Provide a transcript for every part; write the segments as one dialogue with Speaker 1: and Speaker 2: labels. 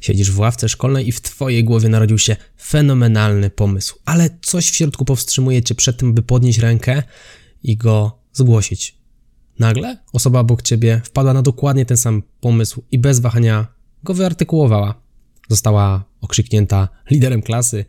Speaker 1: Siedzisz w ławce szkolnej i w twojej głowie narodził się fenomenalny pomysł, ale coś w środku powstrzymuje cię przed tym, by podnieść rękę i go zgłosić. Nagle osoba obok ciebie wpadła na dokładnie ten sam pomysł i bez wahania go wyartykułowała. Została okrzyknięta liderem klasy.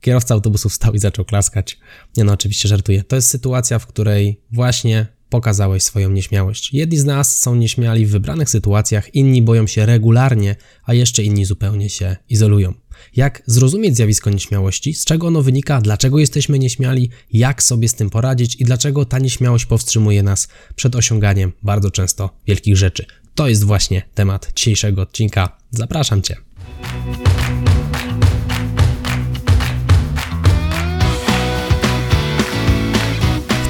Speaker 1: Kierowca autobusu wstał i zaczął klaskać. Nie no, oczywiście żartuję. To jest sytuacja, w której właśnie pokazałeś swoją nieśmiałość. Jedni z nas są nieśmiali w wybranych sytuacjach, inni boją się regularnie, a jeszcze inni zupełnie się izolują. Jak zrozumieć zjawisko nieśmiałości, z czego ono wynika, dlaczego jesteśmy nieśmiali, jak sobie z tym poradzić i dlaczego ta nieśmiałość powstrzymuje nas przed osiąganiem bardzo często wielkich rzeczy. To jest właśnie temat dzisiejszego odcinka. Zapraszam Cię.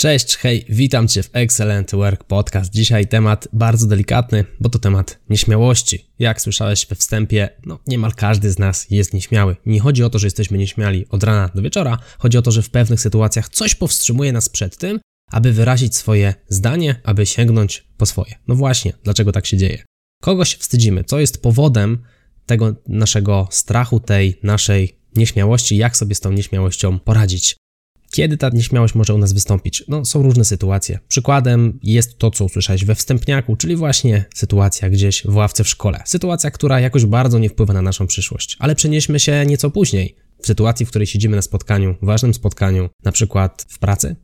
Speaker 1: Cześć, hej, witam Cię w Excellent Work Podcast. Dzisiaj temat bardzo delikatny, bo to temat nieśmiałości. Jak słyszałeś we wstępie, no niemal każdy z nas jest nieśmiały. Nie chodzi o to, że jesteśmy nieśmiali od rana do wieczora, chodzi o to, że w pewnych sytuacjach coś powstrzymuje nas przed tym, aby wyrazić swoje zdanie, aby sięgnąć po swoje. No właśnie, dlaczego tak się dzieje? Kogoś wstydzimy, co jest powodem tego naszego strachu, tej naszej nieśmiałości, jak sobie z tą nieśmiałością poradzić. Kiedy ta nieśmiałość może u nas wystąpić? No, są różne sytuacje. Przykładem jest to, co usłyszałeś we wstępniaku, czyli właśnie sytuacja gdzieś w ławce w szkole. Sytuacja, która jakoś bardzo nie wpływa na naszą przyszłość. Ale przenieśmy się nieco później, w sytuacji, w której siedzimy na spotkaniu, ważnym spotkaniu, na przykład w pracy,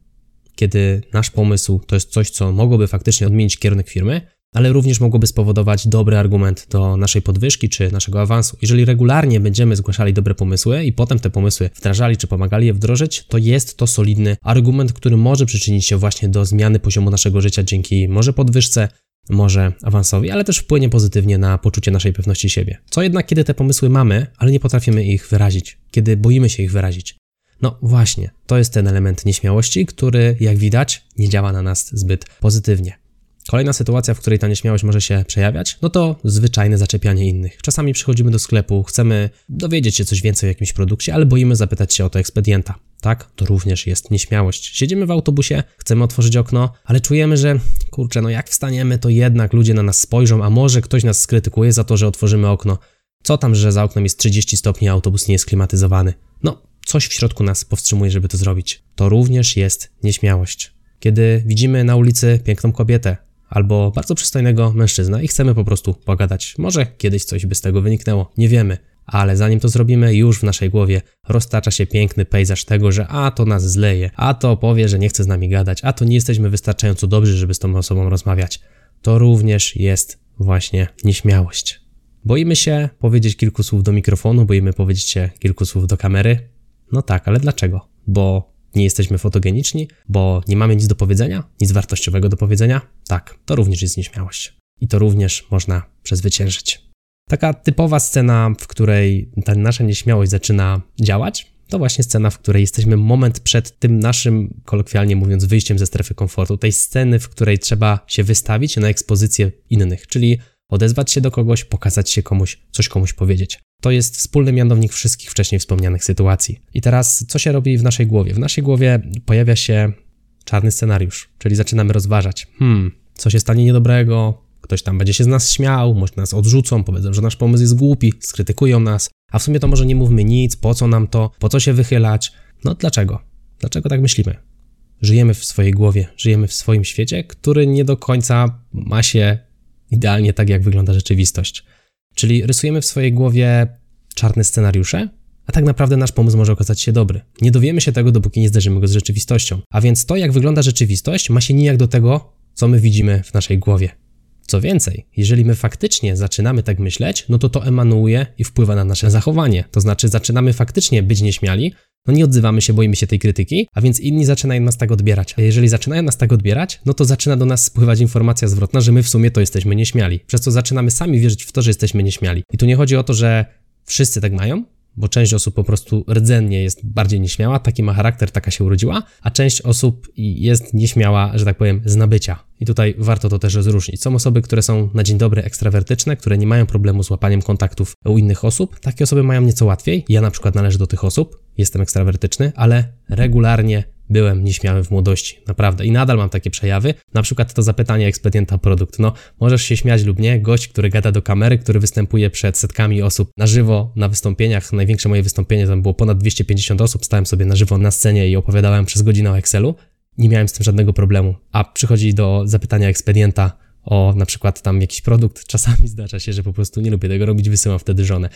Speaker 1: kiedy nasz pomysł to jest coś, co mogłoby faktycznie odmienić kierunek firmy, ale również mogłoby spowodować dobry argument do naszej podwyżki czy naszego awansu. Jeżeli regularnie będziemy zgłaszali dobre pomysły i potem te pomysły wdrażali czy pomagali je wdrożyć, to jest to solidny argument, który może przyczynić się właśnie do zmiany poziomu naszego życia dzięki może podwyżce, może awansowi, ale też wpłynie pozytywnie na poczucie naszej pewności siebie. Co jednak, kiedy te pomysły mamy, ale nie potrafimy ich wyrazić, kiedy boimy się ich wyrazić? No właśnie, to jest ten element nieśmiałości, który, jak widać, nie działa na nas zbyt pozytywnie. Kolejna sytuacja, w której ta nieśmiałość może się przejawiać, no to zwyczajne zaczepianie innych. Czasami przychodzimy do sklepu, chcemy dowiedzieć się coś więcej o jakimś produkcie, ale boimy zapytać się o to ekspedienta. Tak, to również jest nieśmiałość. Siedzimy w autobusie, chcemy otworzyć okno, ale czujemy, że kurczę, no jak wstaniemy, to jednak ludzie na nas spojrzą, a może ktoś nas skrytykuje za to, że otworzymy okno. Co tam, że za oknem jest 30 stopni, a autobus nie jest klimatyzowany? No, coś w środku nas powstrzymuje, żeby to zrobić. To również jest nieśmiałość. Kiedy widzimy na ulicy piękną kobietę, albo bardzo przystojnego mężczyzna i chcemy po prostu pogadać. Może kiedyś coś by z tego wyniknęło, nie wiemy. Ale zanim to zrobimy, już w naszej głowie roztacza się piękny pejzaż tego, że a to nas zleje, a to powie, że nie chce z nami gadać, a to nie jesteśmy wystarczająco dobrzy, żeby z tą osobą rozmawiać. To również jest właśnie nieśmiałość. Boimy się powiedzieć kilku słów do mikrofonu, boimy powiedzieć się kilku słów do kamery. No tak, ale dlaczego? Bo nie jesteśmy fotogeniczni, bo nie mamy nic do powiedzenia, nic wartościowego do powiedzenia? Tak, to również jest nieśmiałość. I to również można przezwyciężyć. Taka typowa scena, w której ta nasza nieśmiałość zaczyna działać, to właśnie scena, w której jesteśmy moment przed tym naszym, kolokwialnie mówiąc, wyjściem ze strefy komfortu, tej sceny, w której trzeba się wystawić na ekspozycję innych, czyli odezwać się do kogoś, pokazać się komuś, coś komuś powiedzieć. To jest wspólny mianownik wszystkich wcześniej wspomnianych sytuacji. I teraz, co się robi w naszej głowie? W naszej głowie pojawia się czarny scenariusz, czyli zaczynamy rozważać, hmm, co się stanie niedobrego, ktoś tam będzie się z nas śmiał, może nas odrzucą, powiedzą, że nasz pomysł jest głupi, skrytykują nas, a w sumie to może nie mówmy nic, po co nam to, po co się wychylać. No dlaczego? Dlaczego tak myślimy? Żyjemy w swojej głowie, żyjemy w swoim świecie, który nie do końca ma się idealnie tak, jak wygląda rzeczywistość. Czyli rysujemy w swojej głowie czarne scenariusze, a tak naprawdę nasz pomysł może okazać się dobry. Nie dowiemy się tego, dopóki nie zderzymy go z rzeczywistością. A więc to, jak wygląda rzeczywistość, ma się nijak do tego, co my widzimy w naszej głowie. Co więcej, jeżeli my faktycznie zaczynamy tak myśleć, no to to emanuuje i wpływa na nasze zachowanie. To znaczy, zaczynamy faktycznie być nieśmiali, no nie odzywamy się, boimy się tej krytyki, a więc inni zaczynają nas tak odbierać. A jeżeli zaczynają nas tak odbierać, no to zaczyna do nas spływać informacja zwrotna, że my w sumie to jesteśmy nieśmiali. Przez co zaczynamy sami wierzyć w to, że jesteśmy nieśmiali. I tu nie chodzi o to, że wszyscy tak mają, bo część osób po prostu rdzennie jest bardziej nieśmiała, taki ma charakter, taka się urodziła, a część osób jest nieśmiała, że tak powiem, z nabycia. I tutaj warto to też rozróżnić. Są osoby, które są na dzień dobry ekstrawertyczne, które nie mają problemu z łapaniem kontaktów u innych osób. Takie osoby mają nieco łatwiej. Ja na przykład należę do tych osób, jestem ekstrawertyczny, ale regularnie byłem nieśmiały w młodości, naprawdę. I nadal mam takie przejawy. Na przykład to zapytanie ekspedienta produkt. No, możesz się śmiać lub nie. Gość, który gada do kamery, który występuje przed setkami osób na żywo na wystąpieniach. Największe moje wystąpienie tam było ponad 250 osób. Stałem sobie na żywo na scenie i opowiadałem przez godzinę o Excelu. Nie miałem z tym żadnego problemu. A przychodzi do zapytania ekspedienta o na przykład tam jakiś produkt. Czasami zdarza się, że po prostu nie lubię tego robić, wysyłam wtedy żonę.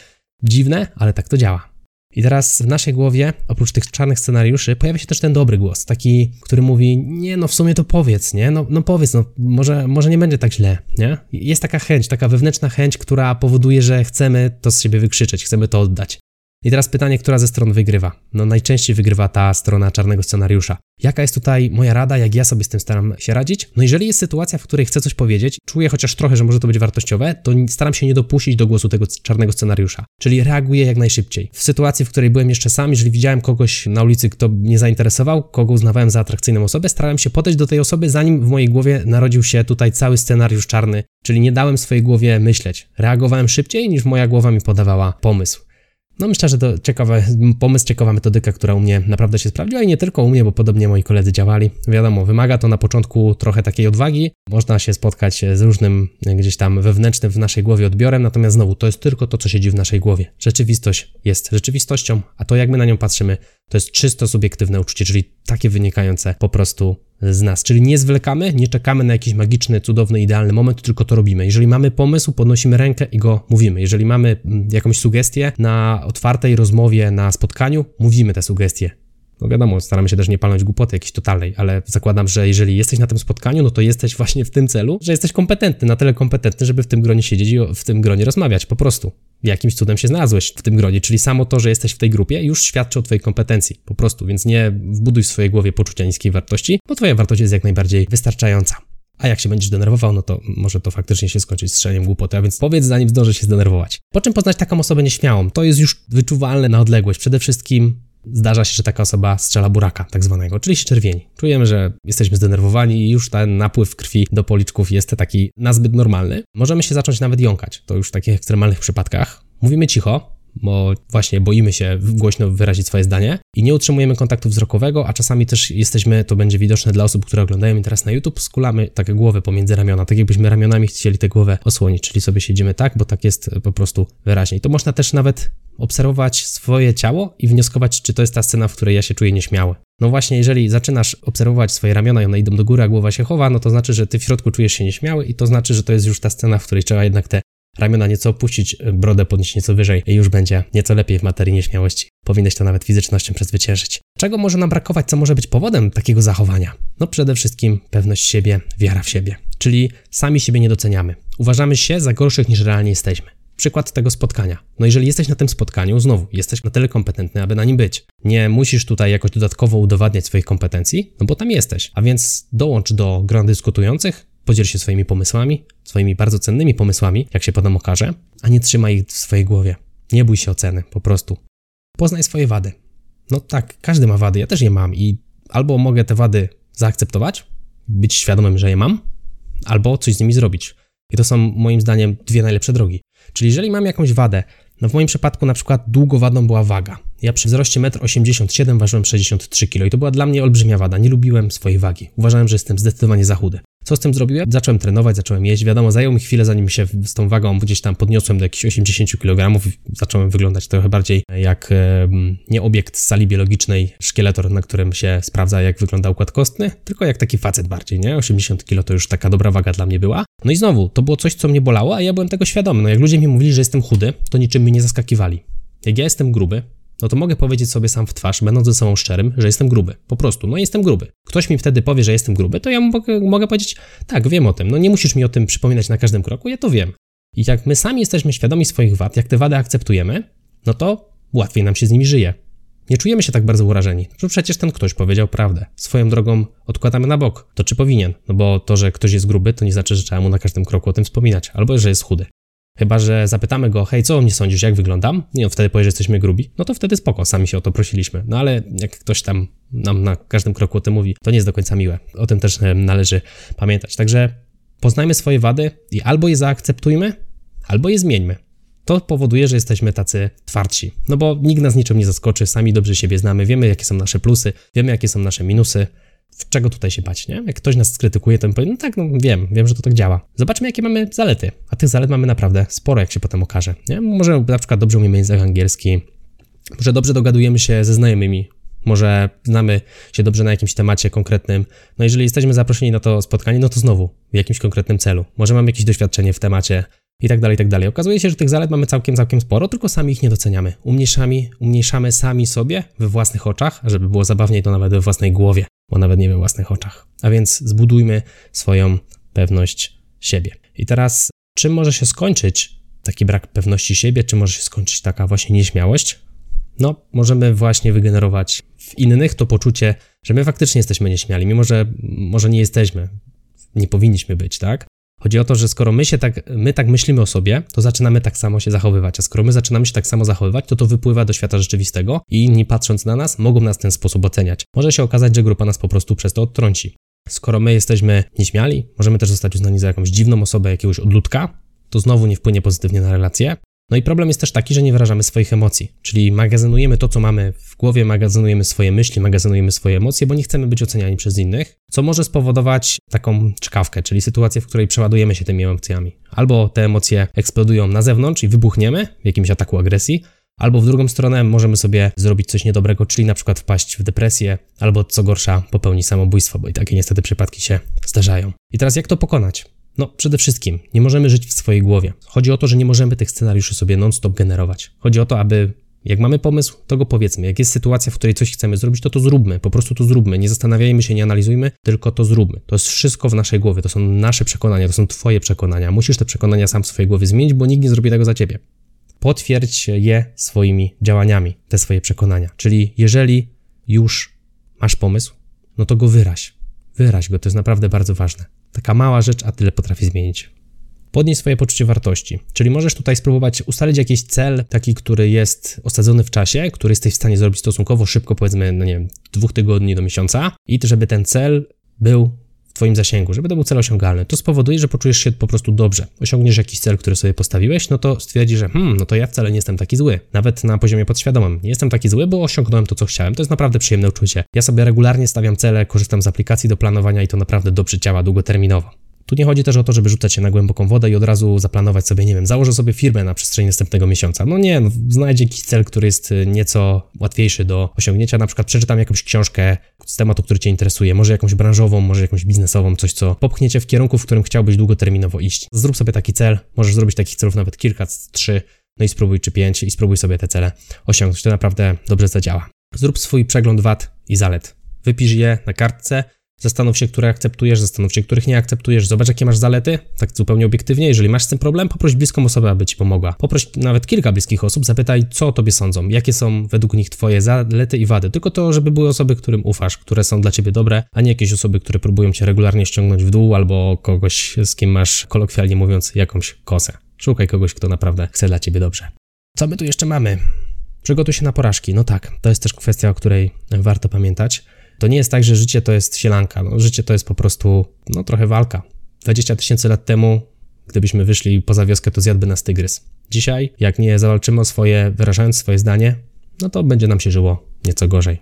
Speaker 1: Dziwne, ale tak to działa. I teraz w naszej głowie, oprócz tych czarnych scenariuszy, pojawia się też ten dobry głos, taki, który mówi, nie no w sumie to powiedz, nie, no, no powiedz, no może, może nie będzie tak źle, nie? Jest taka chęć, taka wewnętrzna chęć, która powoduje, że chcemy to z siebie wykrzyczeć, chcemy to oddać. I teraz pytanie, która ze stron wygrywa? No najczęściej wygrywa ta strona czarnego scenariusza. Jaka jest tutaj moja rada, jak ja sobie z tym staram się radzić? No jeżeli jest sytuacja, w której chcę coś powiedzieć, czuję chociaż trochę, że może to być wartościowe, to staram się nie dopuścić do głosu tego czarnego scenariusza. Czyli reaguję jak najszybciej. W sytuacji, w której byłem jeszcze sam, jeżeli widziałem kogoś na ulicy, kto mnie zainteresował, kogo uznawałem za atrakcyjną osobę, starałem się podejść do tej osoby, zanim w mojej głowie narodził się tutaj cały scenariusz czarny, czyli nie dałem swojej głowie myśleć. Reagowałem szybciej, niż moja głowa mi podawała pomysł. No myślę, że to ciekawy pomysł, ciekawa metodyka, która u mnie naprawdę się sprawdziła i nie tylko u mnie, bo podobnie moi koledzy działali. Wiadomo, wymaga to na początku trochę takiej odwagi. Można się spotkać z różnym gdzieś tam wewnętrznym w naszej głowie odbiorem, natomiast znowu to jest tylko to, co siedzi w naszej głowie. Rzeczywistość jest rzeczywistością, a to jak my na nią patrzymy, to jest czysto subiektywne uczucie, czyli takie wynikające po prostu z nas. Czyli nie zwlekamy, nie czekamy na jakiś magiczny, cudowny, idealny moment, tylko to robimy. Jeżeli mamy pomysł, podnosimy rękę i go mówimy. Jeżeli mamy mm, jakąś sugestię na otwartej rozmowie, na spotkaniu, mówimy te sugestie. No wiadomo, staramy się też nie palnąć głupoty jakiejś totalnej, ale zakładam, że jeżeli jesteś na tym spotkaniu, no to jesteś właśnie w tym celu, że jesteś kompetentny, na tyle kompetentny, żeby w tym gronie siedzieć i w tym gronie rozmawiać, po prostu. Jakimś cudem się znalazłeś w tym gronie, czyli samo to, że jesteś w tej grupie już świadczy o twojej kompetencji, po prostu, więc nie wbuduj w swojej głowie poczucia niskiej wartości, bo twoja wartość jest jak najbardziej wystarczająca. A jak się będziesz denerwował, no to może to faktycznie się skończyć strzeleniem głupoty, a więc powiedz zanim zdążysz się zdenerwować. Po czym poznać taką osobę nieśmiałą? To jest już wyczuwalne na odległość. Przede wszystkim zdarza się, że taka osoba strzela buraka, tak zwanego, czyli się czerwieni. Czujemy, że jesteśmy zdenerwowani i już ten napływ krwi do policzków jest taki nazbyt normalny. Możemy się zacząć nawet jąkać. To już w takich ekstremalnych przypadkach. Mówimy cicho, bo właśnie boimy się głośno wyrazić swoje zdanie i nie utrzymujemy kontaktu wzrokowego, a czasami też jesteśmy, to będzie widoczne dla osób, które oglądają mnie teraz na YouTube, skulamy takie głowy pomiędzy ramiona, tak jakbyśmy ramionami chcieli tę głowę osłonić, czyli sobie siedzimy tak, bo tak jest po prostu wyraźniej. To można też nawet obserwować swoje ciało i wnioskować, czy to jest ta scena, w której ja się czuję nieśmiały. No właśnie, jeżeli zaczynasz obserwować swoje ramiona i one idą do góry, a głowa się chowa, no to znaczy, że ty w środku czujesz się nieśmiały i to znaczy, że to jest już ta scena, w której trzeba jednak te ramiona nieco opuścić, brodę podnieść nieco wyżej i już będzie nieco lepiej w materii nieśmiałości. Powinieneś to nawet fizycznością przezwyciężyć. Czego może nam brakować, co może być powodem takiego zachowania? No przede wszystkim pewność siebie, wiara w siebie, czyli sami siebie nie doceniamy. Uważamy się za gorszych niż realnie jesteśmy. Przykład tego spotkania. No jeżeli jesteś na tym spotkaniu, znowu jesteś na tyle kompetentny, aby na nim być. Nie musisz tutaj jakoś dodatkowo udowadniać swoich kompetencji, no bo tam jesteś. A więc dołącz do gron dyskutujących, podziel się swoimi pomysłami, swoimi bardzo cennymi pomysłami, jak się potem okaże, a nie trzymaj ich w swojej głowie. Nie bój się oceny, po prostu. Poznaj swoje wady. No tak, każdy ma wady, ja też je mam i albo mogę te wady zaakceptować, być świadomym, że je mam, albo coś z nimi zrobić. I to są moim zdaniem dwie najlepsze drogi. Czyli jeżeli mam jakąś wadę, no w moim przypadku na przykład długo wadą była waga. Ja przy wzroście 1,87 m ważyłem 63 kg i to była dla mnie olbrzymia wada. Nie lubiłem swojej wagi. Uważałem, że jestem zdecydowanie za chudy. Co z tym zrobiłem? Zacząłem trenować, zacząłem jeść. Wiadomo, zajęło mi chwilę, zanim się z tą wagą gdzieś tam podniosłem do jakichś 80 kg zacząłem wyglądać trochę bardziej jak nie obiekt z sali biologicznej, szkieletor, na którym się sprawdza, jak wygląda układ kostny, tylko jak taki facet bardziej, nie? 80 kg to już taka dobra waga dla mnie była. No i znowu, to było coś, co mnie bolało, a ja byłem tego świadomy. No jak ludzie mi mówili, że jestem chudy, to niczym mnie nie zaskakiwali. Jak ja jestem gruby, no to mogę powiedzieć sobie sam w twarz, będąc ze sobą szczerym, że jestem gruby. Po prostu, no jestem gruby. Ktoś mi wtedy powie, że jestem gruby, to ja mogę, mogę powiedzieć, tak, wiem o tym. No nie musisz mi o tym przypominać na każdym kroku, ja to wiem. I jak my sami jesteśmy świadomi swoich wad, jak te wady akceptujemy, no to łatwiej nam się z nimi żyje. Nie czujemy się tak bardzo urażeni, że przecież ten ktoś powiedział prawdę. Swoją drogą odkładamy na bok. To czy powinien? No bo to, że ktoś jest gruby, to nie znaczy, że trzeba mu na każdym kroku o tym wspominać, albo że jest chudy. Chyba, że zapytamy go, hej, co o mnie sądzisz, jak wyglądam? Nie, on wtedy powie, że jesteśmy grubi. No to wtedy spoko, sami się o to prosiliśmy. No ale jak ktoś tam nam na każdym kroku o tym mówi, to nie jest do końca miłe. O tym też należy pamiętać. Także poznajmy swoje wady i albo je zaakceptujmy, albo je zmieńmy. To powoduje, że jesteśmy tacy twardsi. No bo nikt nas niczym nie zaskoczy, sami dobrze siebie znamy, wiemy jakie są nasze plusy, wiemy jakie są nasze minusy. W czego tutaj się bać, nie? Jak ktoś nas skrytykuje, to powie, no tak, no wiem, wiem, że to tak działa. Zobaczmy, jakie mamy zalety. A tych zalet mamy naprawdę sporo, jak się potem okaże. Nie? Może na przykład dobrze umiemy język angielski, może dobrze dogadujemy się ze znajomymi, może znamy się dobrze na jakimś temacie konkretnym. No jeżeli jesteśmy zaproszeni na to spotkanie, no to znowu w jakimś konkretnym celu. Może mamy jakieś doświadczenie w temacie, i tak dalej, i tak dalej. Okazuje się, że tych zalet mamy całkiem, całkiem sporo, tylko sami ich nie doceniamy. Umniejszamy, umniejszamy sami sobie we własnych oczach, żeby było zabawniej, to nawet we własnej głowie, bo nawet nie we własnych oczach. A więc zbudujmy swoją pewność siebie. I teraz, czym może się skończyć taki brak pewności siebie, czy może się skończyć taka właśnie nieśmiałość? No, możemy właśnie wygenerować w innych to poczucie, że my faktycznie jesteśmy nieśmiali, mimo że może nie jesteśmy, nie powinniśmy być, tak? Chodzi o to, że skoro my się tak, my tak myślimy o sobie, to zaczynamy tak samo się zachowywać, a skoro my zaczynamy się tak samo zachowywać, to to wypływa do świata rzeczywistego i inni patrząc na nas, mogą nas w ten sposób oceniać. Może się okazać, że grupa nas po prostu przez to odtrąci. Skoro my jesteśmy nieśmiali, możemy też zostać uznani za jakąś dziwną osobę, jakiegoś odludka, to znowu nie wpłynie pozytywnie na relacje. No i problem jest też taki, że nie wyrażamy swoich emocji, czyli magazynujemy to, co mamy w głowie, magazynujemy swoje myśli, magazynujemy swoje emocje, bo nie chcemy być oceniani przez innych, co może spowodować taką czkawkę, czyli sytuację, w której przeładujemy się tymi emocjami. Albo te emocje eksplodują na zewnątrz i wybuchniemy w jakimś ataku agresji, albo w drugą stronę możemy sobie zrobić coś niedobrego, czyli na przykład wpaść w depresję, albo co gorsza, popełnić samobójstwo, bo i takie niestety przypadki się zdarzają. I teraz jak to pokonać? No, przede wszystkim nie możemy żyć w swojej głowie. Chodzi o to, że nie możemy tych scenariuszy sobie non-stop generować. Chodzi o to, aby jak mamy pomysł, to go powiedzmy. Jak jest sytuacja, w której coś chcemy zrobić, to to zróbmy. Po prostu to zróbmy. Nie zastanawiajmy się, nie analizujmy, tylko to zróbmy. To jest wszystko w naszej głowie. To są nasze przekonania, to są Twoje przekonania. Musisz te przekonania sam w swojej głowie zmienić, bo nikt nie zrobi tego za Ciebie. Potwierdź je swoimi działaniami, te swoje przekonania. Czyli jeżeli już masz pomysł, no to go wyraź. Wyraź go, to jest naprawdę bardzo ważne. Taka mała rzecz, a tyle potrafi zmienić. Podnieś swoje poczucie wartości. Czyli możesz tutaj spróbować ustalić jakiś cel, taki, który jest osadzony w czasie, który jesteś w stanie zrobić stosunkowo szybko, powiedzmy, no nie wiem, dwóch tygodni do miesiąca, i żeby ten cel był w Twoim zasięgu, żeby to był cel osiągalny. To spowoduje, że poczujesz się po prostu dobrze. Osiągniesz jakiś cel, który sobie postawiłeś, no to stwierdzisz, że hmm, no to ja wcale nie jestem taki zły. Nawet na poziomie podświadomym. Nie jestem taki zły, bo osiągnąłem to, co chciałem. To jest naprawdę przyjemne uczucie. Ja sobie regularnie stawiam cele, korzystam z aplikacji do planowania i to naprawdę dobrze działa długoterminowo. Tu nie chodzi też o to, żeby rzucać się na głęboką wodę i od razu zaplanować sobie, nie wiem, założę sobie firmę na przestrzeni następnego miesiąca. No nie, no, znajdź jakiś cel, który jest y, nieco łatwiejszy do osiągnięcia. Na przykład przeczytam jakąś książkę z tematu, który Cię interesuje, może jakąś branżową, może jakąś biznesową, coś, co popchniecie w kierunku, w którym chciałbyś długoterminowo iść. Zrób sobie taki cel, możesz zrobić takich celów nawet kilka, trzy, no i spróbuj, czy pięć, i spróbuj sobie te cele osiągnąć. To naprawdę dobrze zadziała. Zrób swój przegląd wad i zalet. Wypisz je na kartce, Zastanów się, które akceptujesz, zastanów się, których nie akceptujesz, zobacz, jakie masz zalety, tak zupełnie obiektywnie. Jeżeli masz z tym problem, poproś bliską osobę, aby ci pomogła. Poproś nawet kilka bliskich osób, zapytaj, co o tobie sądzą, jakie są według nich twoje zalety i wady. Tylko to, żeby były osoby, którym ufasz, które są dla ciebie dobre, a nie jakieś osoby, które próbują cię regularnie ściągnąć w dół albo kogoś, z kim masz, kolokwialnie mówiąc, jakąś kosę. Szukaj kogoś, kto naprawdę chce dla ciebie dobrze. Co my tu jeszcze mamy? Przygotuj się na porażki. No tak, to jest też kwestia, o której warto pamiętać. To nie jest tak, że życie to jest sielanka. No, życie to jest po prostu, no trochę walka. 20 tysięcy lat temu, gdybyśmy wyszli poza wioskę, to zjadłby nas tygrys. Dzisiaj, jak nie zawalczymy o swoje, wyrażając swoje zdanie, no to będzie nam się żyło nieco gorzej.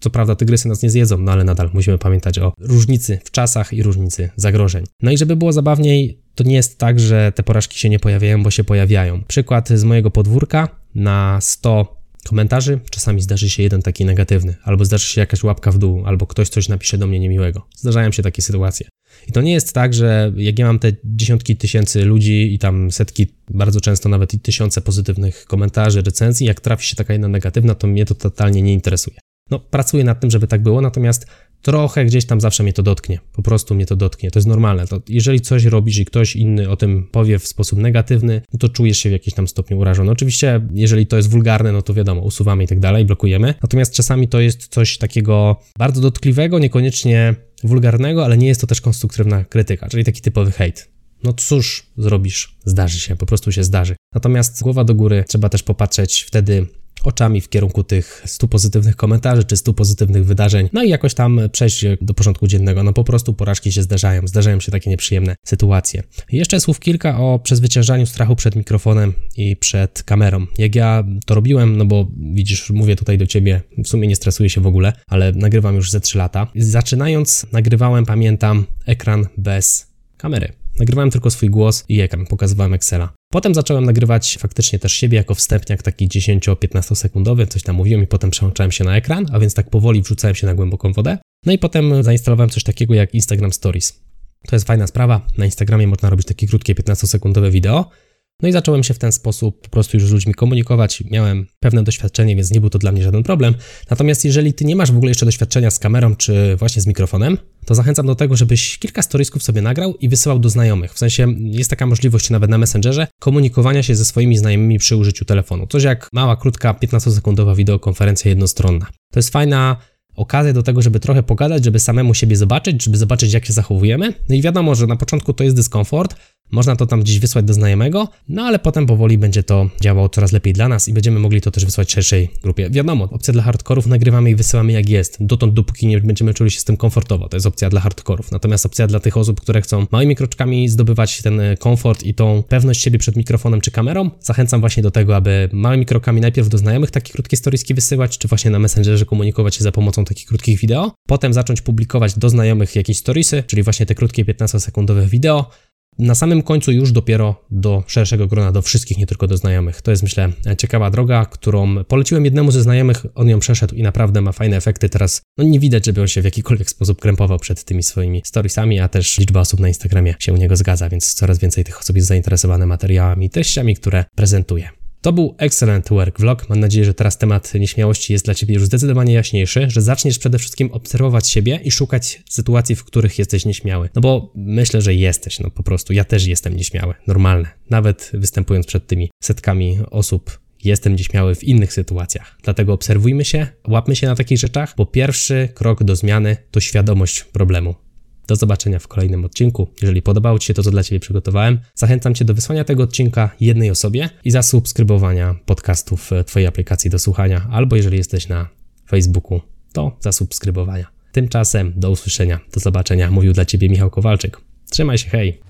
Speaker 1: Co prawda tygrysy nas nie zjedzą, no ale nadal musimy pamiętać o różnicy w czasach i różnicy zagrożeń. No i żeby było zabawniej, to nie jest tak, że te porażki się nie pojawiają, bo się pojawiają. Przykład z mojego podwórka na 100 komentarzy, czasami zdarzy się jeden taki negatywny, albo zdarzy się jakaś łapka w dół, albo ktoś coś napisze do mnie niemiłego. Zdarzają się takie sytuacje. I to nie jest tak, że jak ja mam te dziesiątki tysięcy ludzi i tam setki, bardzo często nawet i tysiące pozytywnych komentarzy, recenzji, jak trafi się taka jedna negatywna, to mnie to totalnie nie interesuje. No, pracuję nad tym, żeby tak było, natomiast trochę gdzieś tam zawsze mnie to dotknie. Po prostu mnie to dotknie. To jest normalne. To jeżeli coś robisz i ktoś inny o tym powie w sposób negatywny, no to czujesz się w jakimś tam stopniu urażony. Oczywiście, jeżeli to jest wulgarne, no to wiadomo, usuwamy i tak dalej, blokujemy. Natomiast czasami to jest coś takiego bardzo dotkliwego, niekoniecznie wulgarnego, ale nie jest to też konstruktywna krytyka, czyli taki typowy hejt. no cóż zrobisz, zdarzy się, po prostu się zdarzy. Natomiast głowa do góry trzeba też popatrzeć wtedy oczami w kierunku tych 100 pozytywnych komentarzy czy 100 pozytywnych wydarzeń, no i jakoś tam przejść do porządku dziennego. No po prostu porażki się zdarzają, zdarzają się takie nieprzyjemne sytuacje. Jeszcze słów kilka o przezwyciężaniu strachu przed mikrofonem i przed kamerą. Jak ja to robiłem, no bo widzisz, mówię tutaj do ciebie, w sumie nie stresuję się w ogóle, ale nagrywam już ze 3 lata. Zaczynając, nagrywałem, pamiętam, ekran bez kamery. Nagrywałem tylko swój głos i ekran, pokazywałem Excela. Potem zacząłem nagrywać faktycznie też siebie jako wstępniak taki 10-15 sekundowy, coś tam mówiłem i potem przełączałem się na ekran, a więc tak powoli wrzucałem się na głęboką wodę. No i potem zainstalowałem coś takiego jak Instagram Stories. To jest fajna sprawa. Na Instagramie można robić takie krótkie 15-sekundowe wideo. No i zacząłem się w ten sposób po prostu już z ludźmi komunikować. Miałem pewne doświadczenie, więc nie był to dla mnie żaden problem. Natomiast jeżeli ty nie masz w ogóle jeszcze doświadczenia z kamerą czy właśnie z mikrofonem, to zachęcam do tego, żebyś kilka storiesków sobie nagrał i wysyłał do znajomych. W sensie jest taka możliwość nawet na Messengerze komunikowania się ze swoimi znajomymi przy użyciu telefonu. Coś jak mała, krótka, 15-sekundowa wideokonferencja jednostronna. To jest fajna okazję do tego, żeby trochę pogadać, żeby samemu siebie zobaczyć, żeby zobaczyć, jak się zachowujemy. No i wiadomo, że na początku to jest dyskomfort, można to tam gdzieś wysłać do znajomego, no ale potem powoli będzie to działało coraz lepiej dla nas i będziemy mogli to też wysłać szerszej grupie. Wiadomo, opcja dla hardkorów nagrywamy i wysyłamy jak jest, dotąd dopóki nie będziemy czuli się z tym komfortowo. To jest opcja dla hardkorów. Natomiast opcja dla tych osób, które chcą małymi kroczkami zdobywać ten e, komfort i tą pewność siebie przed mikrofonem czy kamerą, zachęcam właśnie do tego, aby małymi krokami najpierw do znajomych takie krótkie storieski wysyłać, czy właśnie na Messengerze komunikować się za pomocą takich krótkich wideo, potem zacząć publikować do znajomych jakieś storiesy, czyli właśnie te krótkie 15-sekundowe wideo, na samym końcu już dopiero do szerszego grona, do wszystkich, nie tylko do znajomych. To jest myślę ciekawa droga, którą poleciłem jednemu ze znajomych, on ją przeszedł i naprawdę ma fajne efekty. Teraz no nie widać, żeby on się w jakikolwiek sposób krępował przed tymi swoimi storiesami, a też liczba osób na Instagramie się u niego zgadza, więc coraz więcej tych osób jest zainteresowane materiałami treściami, które prezentuje. To był Excellent Work Vlog. Mam nadzieję, że teraz temat nieśmiałości jest dla Ciebie już zdecydowanie jaśniejszy, że zaczniesz przede wszystkim obserwować siebie i szukać sytuacji, w których jesteś nieśmiały. No bo myślę, że jesteś, no po prostu ja też jestem nieśmiały, normalne. Nawet występując przed tymi setkami osób, jestem nieśmiały w innych sytuacjach. Dlatego obserwujmy się, łapmy się na takich rzeczach, bo pierwszy krok do zmiany to świadomość problemu. Do zobaczenia w kolejnym odcinku. Jeżeli podobało Ci się to, co dla Ciebie przygotowałem, zachęcam Cię do wysłania tego odcinka jednej osobie i zasubskrybowania podcastów w Twojej aplikacji do słuchania, albo jeżeli jesteś na Facebooku, to zasubskrybowania. Tymczasem do usłyszenia, do zobaczenia. Mówił dla Ciebie Michał Kowalczyk. Trzymaj się, hej!